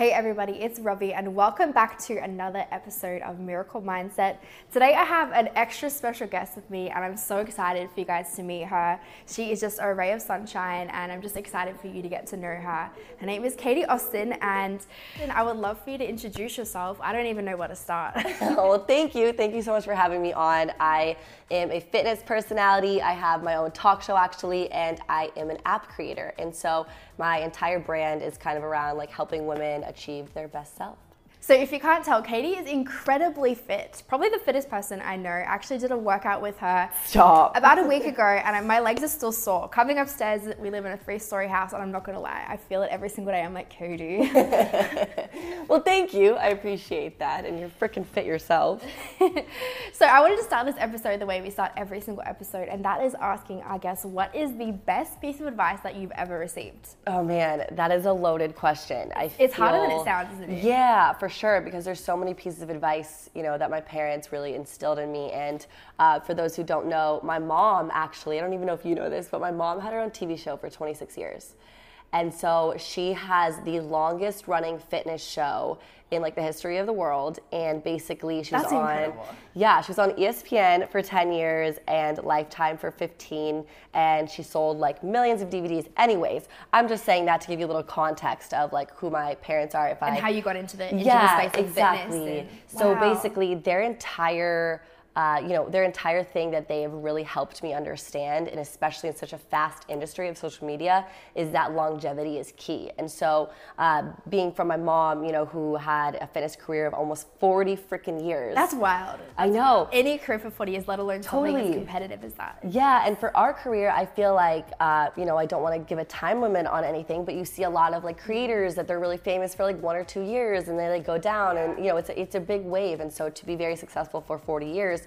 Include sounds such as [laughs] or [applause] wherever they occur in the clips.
Hey everybody, it's Robbie and welcome back to another episode of Miracle Mindset. Today I have an extra special guest with me and I'm so excited for you guys to meet her. She is just a ray of sunshine and I'm just excited for you to get to know her. Her name is Katie Austin and I would love for you to introduce yourself. I don't even know where to start. [laughs] oh, well, thank you. Thank you so much for having me on. I am a fitness personality. I have my own talk show actually and I am an app creator. And so my entire brand is kind of around like helping women achieve their best self. So if you can't tell, Katie is incredibly fit. Probably the fittest person I know. I actually did a workout with her Stop. about a week [laughs] ago, and my legs are still sore. Coming upstairs, we live in a three-story house, and I'm not gonna lie, I feel it every single day. I'm like, Katie. [laughs] well, thank you. I appreciate that, and you're freaking fit yourself. [laughs] so I wanted to start this episode the way we start every single episode, and that is asking our guests, what is the best piece of advice that you've ever received? Oh man, that is a loaded question. I it's feel, harder than it sounds, isn't it? Yeah, for sure because there's so many pieces of advice you know that my parents really instilled in me. And uh, for those who don't know my mom actually i don't even know if you know this but my mom had her own tv show for 26 years and so she has the longest running fitness show in like the history of the world and basically she's That's on incredible. yeah she was on espn for 10 years and lifetime for 15 and she sold like millions of dvds anyways i'm just saying that to give you a little context of like who my parents are if and i And how you got into the into yeah the space of exactly and, so wow. basically their entire uh, you know, their entire thing that they have really helped me understand, and especially in such a fast industry of social media, is that longevity is key. And so, uh, being from my mom, you know, who had a fitness career of almost 40 freaking years. That's wild. That's I know. Any career for 40 years, let alone Totally. something as competitive as that. Yeah, and for our career, I feel like, uh, you know, I don't want to give a time limit on anything, but you see a lot of like creators that they're really famous for like one or two years and then they like go down, and you know, it's a, it's a big wave. And so to be very successful for 40 years,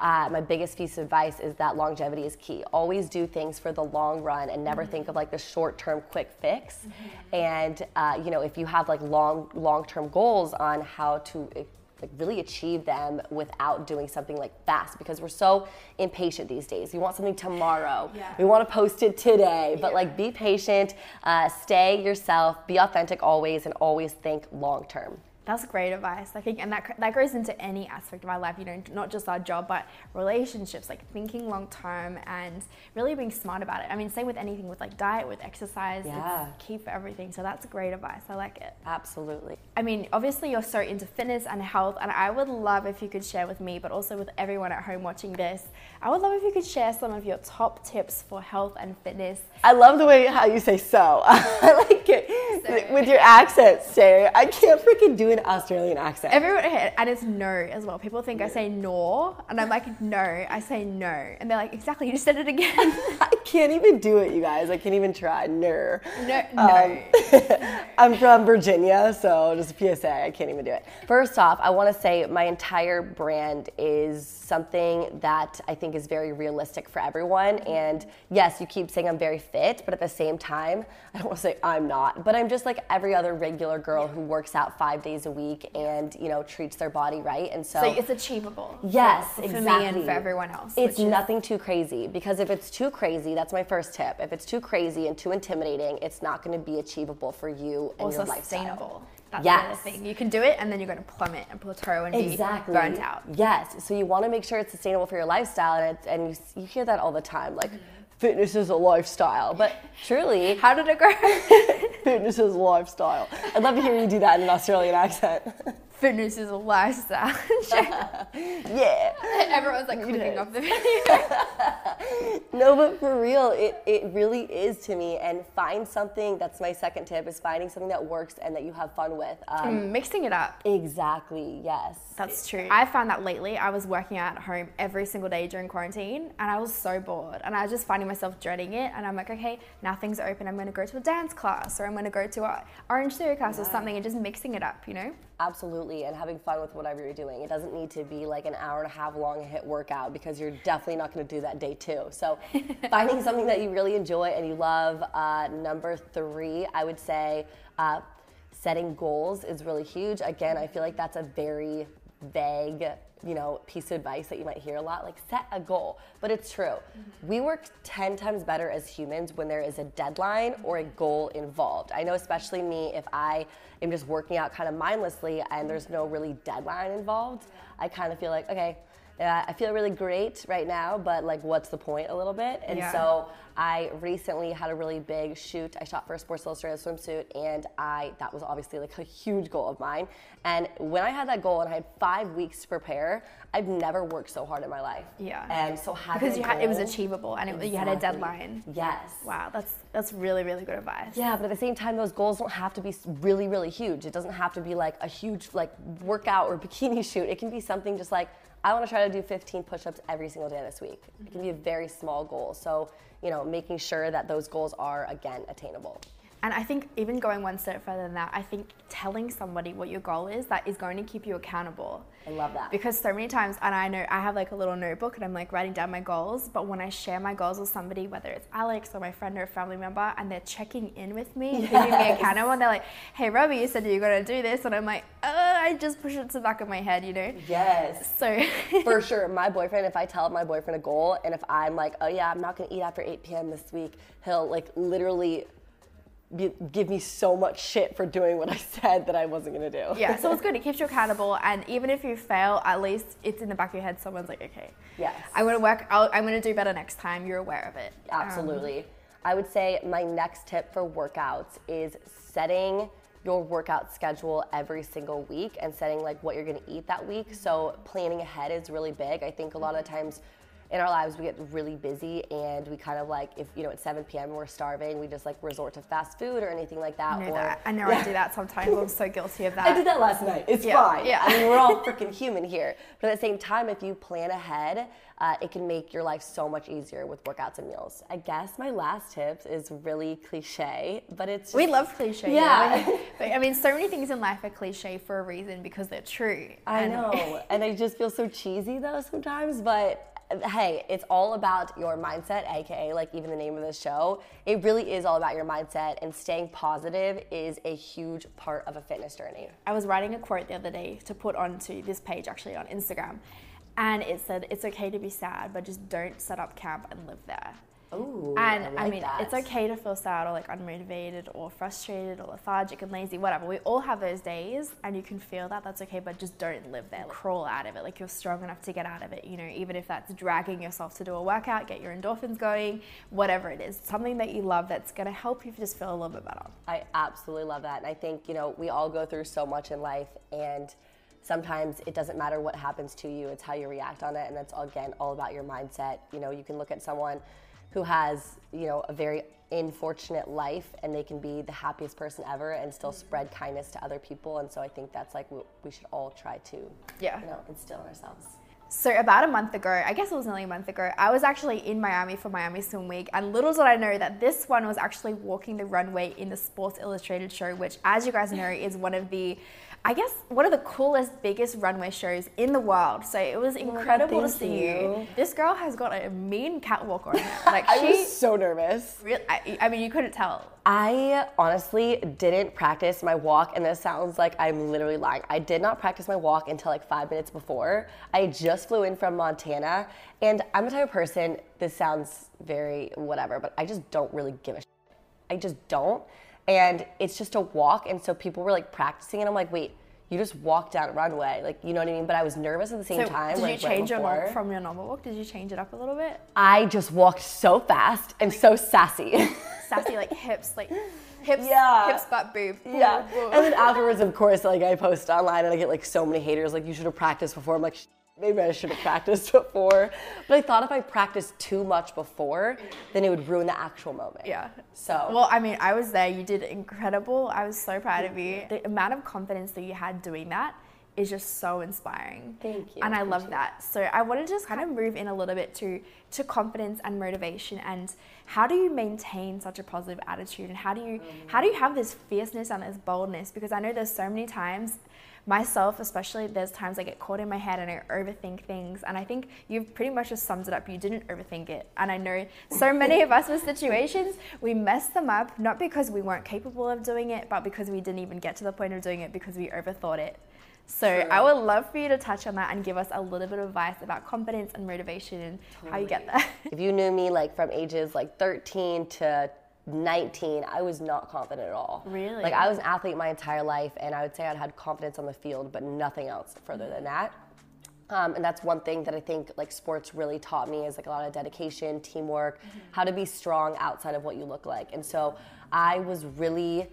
uh, my biggest piece of advice is that longevity is key. Always do things for the long run and never mm-hmm. think of like the short term quick fix. Mm-hmm. And uh, you know, if you have like long long term goals on how to eh, like really achieve them without doing something like fast because we're so impatient these days. We want something tomorrow. Yeah. We want to post it today. But yeah. like be patient, uh, stay yourself, be authentic always, and always think long term. That's great advice. I think, and that that goes into any aspect of our life. You know, not just our job, but relationships. Like thinking long term and really being smart about it. I mean, same with anything with like diet, with exercise. Yeah. It's key for everything. So that's great advice. I like it. Absolutely. I mean, obviously you're so into fitness and health, and I would love if you could share with me, but also with everyone at home watching this. I would love if you could share some of your top tips for health and fitness. I love the way how you say so. [laughs] I like it so. with your accent, Sarah. I can't freaking do an Australian accent. Everyone, and it's no as well. People think I say no, and I'm like, no, I say no. And they're like, exactly, you just said it again. [laughs] I can't even do it, you guys. I can't even try. No. No, no. Um, [laughs] I'm from Virginia, so just a PSA, I can't even do it. First off, I want to say my entire brand is something that I think is very realistic for everyone. And yes, you keep saying I'm very fit, but at the same time, I don't want to say I'm not, but I'm just like every other regular girl who works out five days a week and you know treats their body right. And so, so it's achievable. Yes, for, exactly. For me and for everyone else. It's nothing too crazy because if it's too crazy, that's my first tip. If it's too crazy and too intimidating, it's not going to be achievable for you and also your lifestyle. sustainable. That's yes. the thing. You can do it and then you're going to plummet and plateau and exactly. be burnt out. Yes. So you want to make sure it's sustainable for your lifestyle, and, it's, and you, you hear that all the time, like. Mm-hmm. Fitness is a lifestyle, but [laughs] truly, how did it grow? [laughs] fitness is a lifestyle. I'd love to hear you do that in an Australian accent. [laughs] fitness is a lifestyle. [laughs] yeah. [laughs] Everyone's like clicking off the [laughs] video. no, but for real, it, it really is to me. And find something, that's my second tip, is finding something that works and that you have fun with. Um, mm, mixing it up. Exactly, yes. That's true. I found that lately. I was working out at home every single day during quarantine and I was so bored. And I was just finding myself dreading it. And I'm like, okay, now things are open. I'm going to go to a dance class or I'm going to go to a Orange Theory class yeah. or something and just mixing it up, you know? Absolutely, and having fun with whatever you're doing. It doesn't need to be like an hour and a half long HIIT workout because you're definitely not going to do that day two. So, [laughs] finding something that you really enjoy and you love. Uh, number three, I would say uh, setting goals is really huge. Again, I feel like that's a very vague, you know, piece of advice that you might hear a lot, like set a goal. But it's true. Mm-hmm. We work 10 times better as humans when there is a deadline or a goal involved. I know, especially me, if I am just working out kind of mindlessly and there's no really deadline involved, I kind of feel like, okay, yeah, I feel really great right now, but like, what's the point a little bit? And Yeah. so I recently had a really big shoot. I shot for a Sports Illustrated swimsuit, and I that was obviously like a huge goal of mine. And when I had that goal and I had five weeks to prepare, I've never worked so hard in my life. Yeah. And so having because you had it was achievable and it, you had a deadline. Yes. Wow, that's that's really really good advice. Yeah, but at the same time, those goals don't have to be really, really huge. It doesn't have to be like a huge like workout or [laughs] bikini shoot. It can be something just like I want to try to do 15 push-ups every single day this week. It can be a very small goal. So you know, making sure that those goals are again attainable. And I think even going one step further than that, I think telling somebody what your goal is that is going to keep you accountable. I love that. Because so many times, and I know I have like a little notebook and I'm like writing down my goals, but when I share my goals with somebody, whether it's Alex or my friend or a family member, and they're checking in with me and keeping me accountable, and they're like, hey, Robbie, you said you're going to do this. And I'm like, uh, I just push it to the back of my head, you know? Yes. So, [laughs] For sure. My boyfriend, if I tell my boyfriend a goal and if I'm like, oh yeah, I'm not gonna eat after 8 p.m. this week, he'll like literally be, give me so much shit for doing what I said that I wasn't gonna do. yeah, so it's [laughs] good. It keeps you accountable. And even if you fail, at least it's in the back of your head. Someone's like, okay, Yes. I'm to work, I'll, I'm going to do better next time. You're aware of it. Um, Absolutely. I would say my next tip for workouts is setting your workout schedule every single week and setting like what you're going to eat that week. So planning ahead is really big. I think a lot of times in our lives we get really busy and we kind of like if you know at 7 p.m. we're starving, we just like resort to fast food or anything like that. I know or that. I know I do that sometimes. I'm so guilty of [laughs] that. I did that last night. It's Yeah, fine. yeah. I mean, we're all [laughs] freaking human here. But at the same time, if you plan ahead, uh, it can make your life so much easier with workouts and meals. I guess my last tip is really cliche, but it's We love cliche. Yeah. [laughs] I mean, so many things in life are cliche for a reason because they're true. I And- know, and I just feel so cheesy though sometimes, but. Hey, it's all about your mindset, aka like even the name of the show. It really is all about your mindset, and staying positive is a huge part of a fitness journey. I was writing a quote the other day to put onto this page actually on Instagram. And it said, it's okay to be sad, but just don't set up camp and live there. Ooh, And I, like mean, that. it's okay to feel sad or like unmotivated or frustrated or lethargic and lazy, whatever. We all have those days and you can feel that, that's okay, but just don't live there. Crawl out of it. Like you're strong enough to get out of it, you know, even if that's dragging yourself to do a workout, get your endorphins going, whatever it is. Something that you love that's gonna help you just feel a little bit better. I absolutely love that. And I think, you know, we all go through so much in life and sometimes it doesn't matter what happens to you, it's how you react on it. And that's again all about your mindset. You know, you can look at someone who has, you know, a very unfortunate life and they can be the happiest person ever and still mm-hmm. spread kindness to other people. And so I think that's like what we should all try to, Yeah. you know, instill in ourselves. So about a month ago, I guess it was nearly a month ago, I was actually in Miami for Miami Swim Week, and little did I know that this one was actually walking the runway in the Sports Illustrated show, which, as you guys know, is one of the, I guess, one of the coolest, biggest runway shows in the world. So it was oh, incredible to see you. you. This girl has got a mean catwalk on her. [laughs] Like I she, was so nervous. really, I, I mean, you couldn't tell. I honestly didn't practice my walk, and this sounds like I'm literally lying. I did not practice my walk until like five minutes before. I just flew in from Montana, and I'm the type of person, this sounds very whatever, but I just don't really give a shit. I just don't. And it's just a walk, and so people were like practicing, and I'm like, wait, you just walk down a runway. Like, you know what I mean? But I was nervous at the same So time. did like, you right change your before. norm, from your normal walk? Did you change it up a little bit? I just walked so fast and so sassy. [laughs] Sassy, like hips, like hips, Yeah. hips, butt, boob. Yeah. And then afterwards, of course, like I post online and I get like so many haters, like you should have practiced before. I'm like, "Sh- maybe I should have practiced [laughs] before. But I thought if I practiced too much before, then it would ruin the actual moment. Yeah. So Well, I mean, I was there. You did incredible. I was so proud of you. The amount of confidence that you had doing that is just so inspiring. Thank you. And I love that. So I wanted to just kind of move in a little bit to to confidence and motivation and how do you maintain such a positive attitude and how do you how do you have this fierceness and this boldness because I know there's so many times myself especially there's times I get caught in my head and I overthink things and I think you've pretty much just summed it up. You didn't overthink it. And I know so many of us with situations we mess them up not because we weren't capable of doing it but because we didn't even get to the point of doing it because we overthought it. So I would love for you to touch on that and give us a little bit of advice about confidence and motivation and how you get there. [laughs] If you knew me like from ages like 13 to 19, I was not confident at all. Really? Like I was an athlete my entire life, and I would say I'd had confidence on the field, but nothing else further than that. Um, and that's one thing that I think like sports really taught me is like a lot of dedication, teamwork, how to be strong outside of what you look like. And so I was really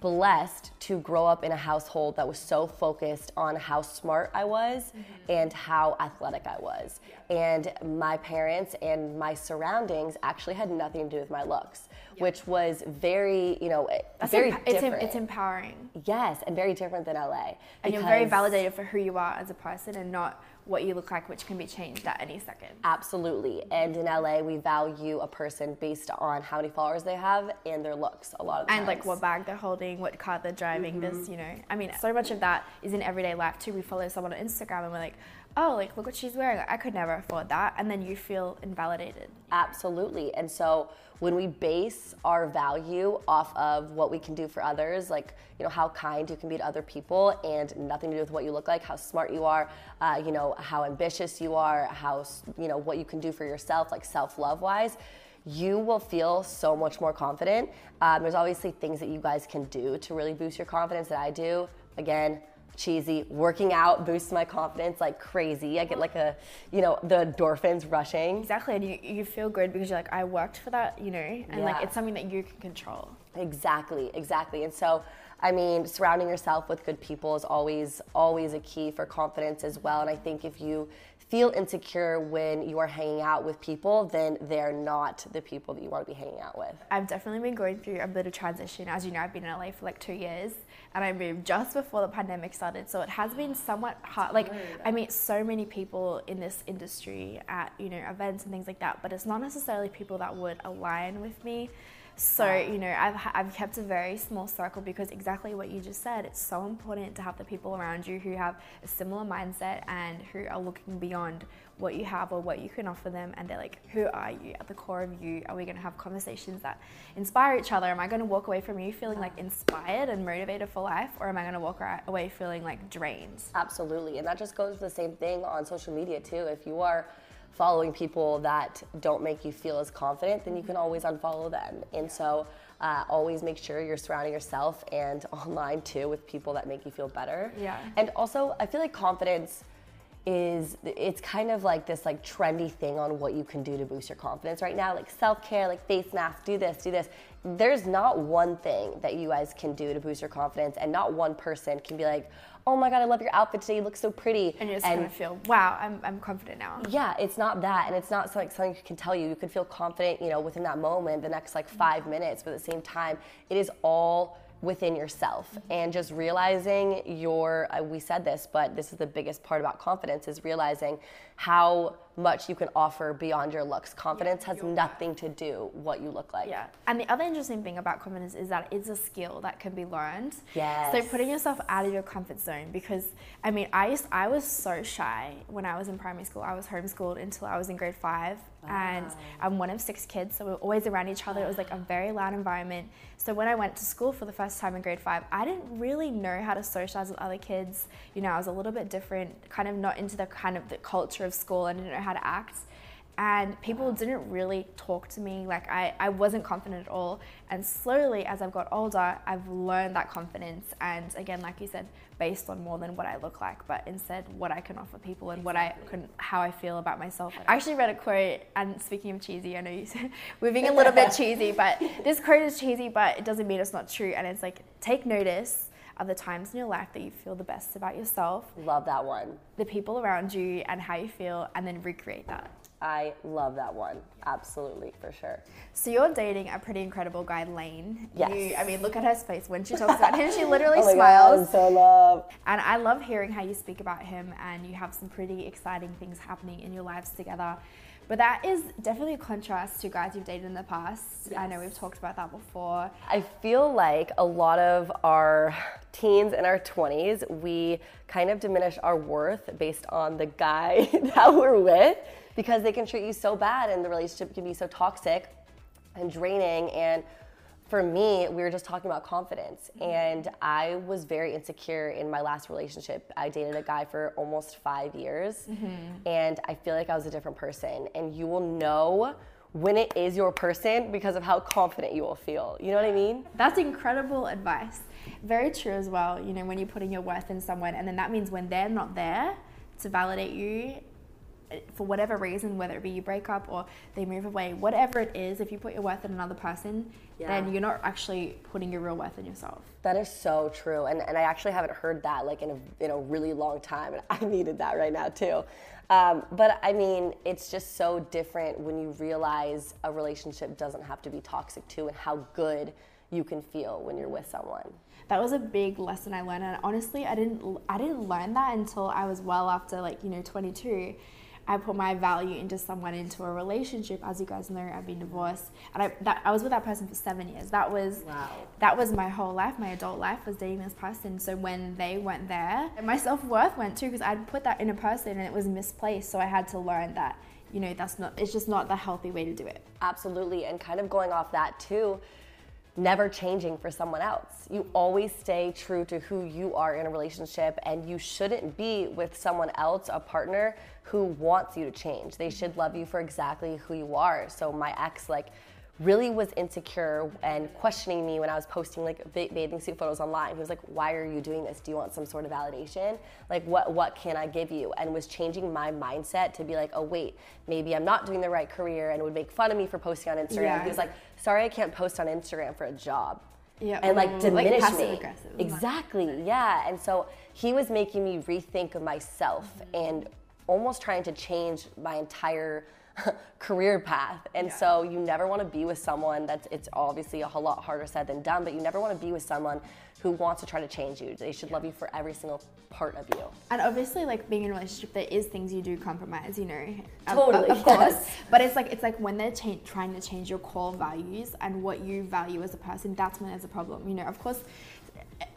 blessed to grow up in a household that was so focused on how smart I was mm-hmm. and how athletic I was. And my parents and my surroundings actually had nothing to do with my looks, which was very, you know, That's very different. It's, it's, empowering. Yes, and very different than LA. And you're very validated for who you are as a person and not what you look like, which can be changed at any second. Absolutely. And in LA, we value a person based on how many followers they have and their looks a lot of the And like what bag they're holding, what car they're driving, mm-hmm. this, you know. I mean, so much of that is in everyday life too. We follow someone on Instagram and we're like, oh, like look what she's wearing. I could never afford that. And then you feel invalidated. Absolutely. And so when we base our value off of what we can do for others, like you know how kind you can be to other people, and nothing to do with what you look like, how smart you are, uh, you know how ambitious you are, how you know what you can do for yourself, like self love wise you will feel so much more confident. Um, there's obviously things that you guys can do to really boost your confidence that I do. Again, cheesy. Working out boosts my confidence like crazy. I get like a, you know, the endorphins rushing. Exactly, and you, you feel good because you're like, I worked for that, you know, and yeah. like it's something that you can control. Exactly, exactly. And so, I mean, surrounding yourself with good people is always, always a key for confidence as well. And I think if you feel insecure when you are hanging out with people, then they're not the people that you want to be hanging out with. I've definitely been going through a bit of transition. As you know, I've been in LA for like two years and I moved just before the pandemic started. So it has been somewhat hard. Like, I meet so many people in this industry at, you know, events and things like that, but it's not necessarily people that would align with me. So, you know, I've, I've kept a very small circle because exactly what you just said, it's so important to have the people around you who have a similar mindset and who are looking beyond what you have or what you can offer them. And they're like, who are you at the core of you? Are we going to have conversations that inspire each other? Am I going to walk away from you feeling like inspired and motivated for life? Or am I going to walk away feeling like drained? Absolutely. And that just goes for the same thing on social media too. If you are, following people that don't make you feel as confident, then you can always unfollow them. And so uh, always make sure you're surrounding yourself and [laughs] online too with people that make you feel better. Yeah. And also, I feel like confidence is it's kind of like this like trendy thing on what you can do to boost your confidence right now like self-care like face mask do this do this there's not one thing that you guys can do to boost your confidence and not one person can be like oh my god, I love your outfit today. You look so pretty. And you're just and, gonna feel, wow, I'm, I'm confident now. Yeah, it's not that, and it's not like something something can tell you. You could feel confident, you know, within that moment, the next like five minutes, but at the same time, it is all within yourself. And just realizing your uh, we said this but this is the biggest part about confidence is realizing how much you can offer beyond your looks. Confidence yeah, has nothing to do what you look like. Yeah. And the other interesting thing about confidence is that it's a skill that can be learned. Yes. so putting yourself out of your comfort zone because i mean i used, i was so shy when i was in primary school. I was homeschooled until i was in grade five. And ah. i'm one of six kids so we are always around each other. It was like a very loud environment. So when I went to school for the first time in grade five, I didn't really know how to socialize with other kids. You know, I was a little bit different, kind of not into the kind of the culture of school. And didn't know how to act and people didn't really talk to me like I, I wasn't confident at all and slowly as i've got older i've learned that confidence and again like you said based on more than what i look like but instead what i can offer people and what i can how i feel about myself i actually read a quote and speaking of cheesy i know you said [laughs] we're being a little bit [laughs] cheesy but this quote is cheesy but it doesn't mean it's not true and it's like take notice of the times in your life that you feel the best about yourself. Love that one. The people around you and how you feel, and then recreate that. I love that one. Absolutely, for sure. So you're dating a pretty incredible guy, Lane. Yes. You, I mean, look at her face when she talks about him. She literally [laughs] oh smiles. God, so love. And I love hearing how you speak about him, and you have some pretty exciting things happening in your lives together. But that is definitely a contrast to guys you've dated in the past. Yes. I know we've talked about that before. I feel like a lot of our teens and our 20s, we kind of diminish our worth based on the guy [laughs] that we're with because they can treat you so bad and the relationship can be so toxic and draining and for me, we were just talking about confidence, mm-hmm. and I was very insecure in my last relationship. I dated a guy for almost five years, mm-hmm. and I feel like I was a different person. And you will know when it is your person because of how confident you will feel. You know what I mean? That's incredible advice. Very true as well. You know, when you're putting your worth in someone, and then that means when they're not there to validate you for whatever reason, whether it be you break up or they move away, whatever it is, if you put your worth in another person, Yeah. then you're not actually putting your real worth in yourself. That is so true, and and I actually haven't heard that like in a in a really long time, and [laughs] I needed that right now too. Um, but I mean, it's just so different when you realize a relationship doesn't have to be toxic too, and how good you can feel when you're with someone. That was a big lesson I learned, and honestly, I didn't I didn't learn that until I was well after like you know 22. I put my value into someone into a relationship. As you guys know, I've been divorced, and I that, I was with that person for seven years. That was Wow. that was my whole life. My adult life was dating this person. So when they weren't there, my self worth went too because I'd put that in a person and it was misplaced. So I had to learn that you know that's not it's just not the healthy way to do it. Absolutely, and kind of going off that too, never changing for someone else. You always stay true to who you are in a relationship, and you shouldn't be with someone else, a partner who wants you to change. They should love you for exactly who you are. So my ex, like, really was insecure and questioning me when I was posting like ba- bathing suit photos online. He was like, "Why are you doing this? Do you want some sort of validation? Like, what what can I give you?" And was changing my mindset to be like, "Oh wait, maybe I'm not doing the right career," and would make fun of me for posting on Instagram. Yeah. He was like, "Sorry, I can't post on Instagram for a job." Yeah, and like mm, like diminish passive me. aggressive. Exactly, yeah. And so he was making me rethink of myself mm-hmm. and almost trying to change my entire career path. And so you never want to be with someone that's it's obviously a whole lot harder said than done, but you never want to be with someone who wants to try to change you. They should love you for every single part of you. And obviously, like being in a relationship, there is things you do compromise, you know. Of- Totally, of, course. yes. But it's like it's like when they're cha- trying to change your core values and what you value as a person, that's when there's a problem. You know, of course.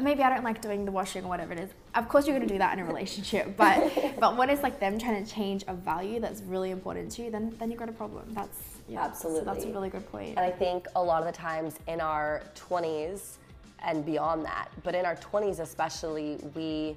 Maybe I don't like doing the washing or whatever it is. Of course, you're going to do that in a relationship, [laughs] but but when it's like them trying to change a value that's really important to you, then then you've got a problem. That's yeah, absolutely that's a really good point. And I think a lot of the times in our 20s and beyond that, but in our 20s especially, we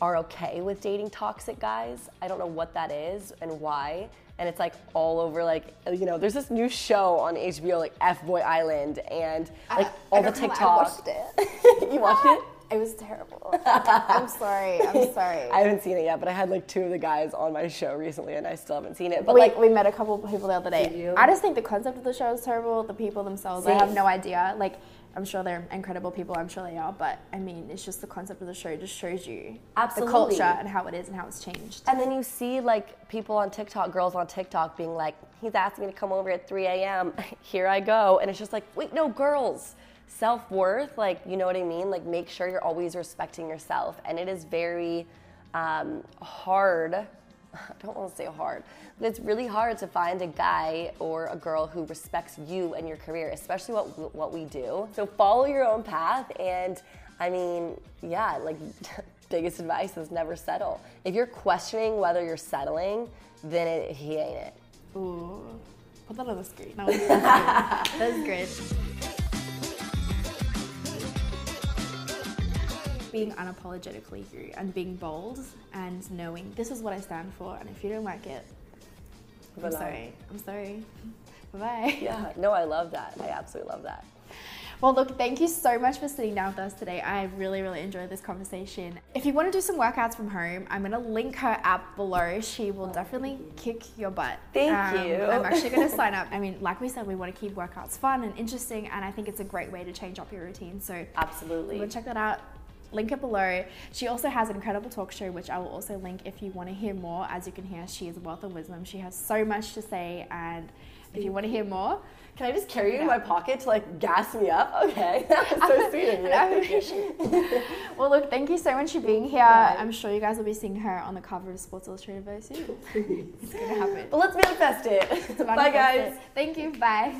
are okay with dating toxic guys. I don't know what that is and why. And it's like all over, like, you know, there's this new show on HBO, like F Boy Island, and like I all the don't I TikTok. watched it. [laughs] you watched it? It was terrible. [laughs] I'm sorry. I'm sorry. I haven't seen it yet, but I had like two of the guys on my show recently, and I still haven't seen it. But we, like, we met a couple people the other day. I just think the concept of the show is terrible. The people themselves, I have no idea. Like, I'm sure they're incredible people. I'm sure they are. But I mean, it's just the concept of the show just shows you Absolutely. the culture and how it is and how it's changed. And then you see like people on TikTok, girls on TikTok being like, he's asking me to come over at 3 a.m. [laughs] Here I go. And it's just like, wait, no, girls. Self worth, like, you know what I mean? Like, make sure you're always respecting yourself. And it is very um, hard. [laughs] I don't want to say hard, but it's really hard to find a guy or a girl who respects you and your career, especially what what we do. So follow your own path, and I mean, yeah, like [laughs] biggest advice is never settle. If you're questioning whether you're settling, then it, he ain't it. Ooh, put that on the screen. [laughs] That was, that was great. Being unapologetically you and being bold and knowing this is what I stand for, and if you don't like it, I'm Voila. sorry. I'm sorry. [laughs] Bye bye. [laughs] Yeah, no, I love that. I absolutely love that. Well, look, thank you so much for sitting down with us today. I really, really enjoyed this conversation. If you want to do some workouts from home, I'm going to link her app below. She will definitely kick your butt. Thank Um, you. I'm actually going [laughs] to sign up. I mean, like we said, we want to keep workouts fun and interesting, and I think it's a great way to change up your routine. So Absolutely. go check that out. Link it below. She also has an incredible talk show, which I will also link if you want to hear more. As you can hear, she is a wealth of wisdom. She has so much to say, and if you want to hear more, Can I just carry you in my pocket to like gas me up? [laughs] Okay, [laughs] that was so [laughs] sweet of you. well, look, thank you so much for being here. Bye. I'm sure you guys will be seeing her on the cover of Sports Illustrated very soon. it's gonna happen. But let's manifest it. It's about Bye, guys. it. Thank you. Bye.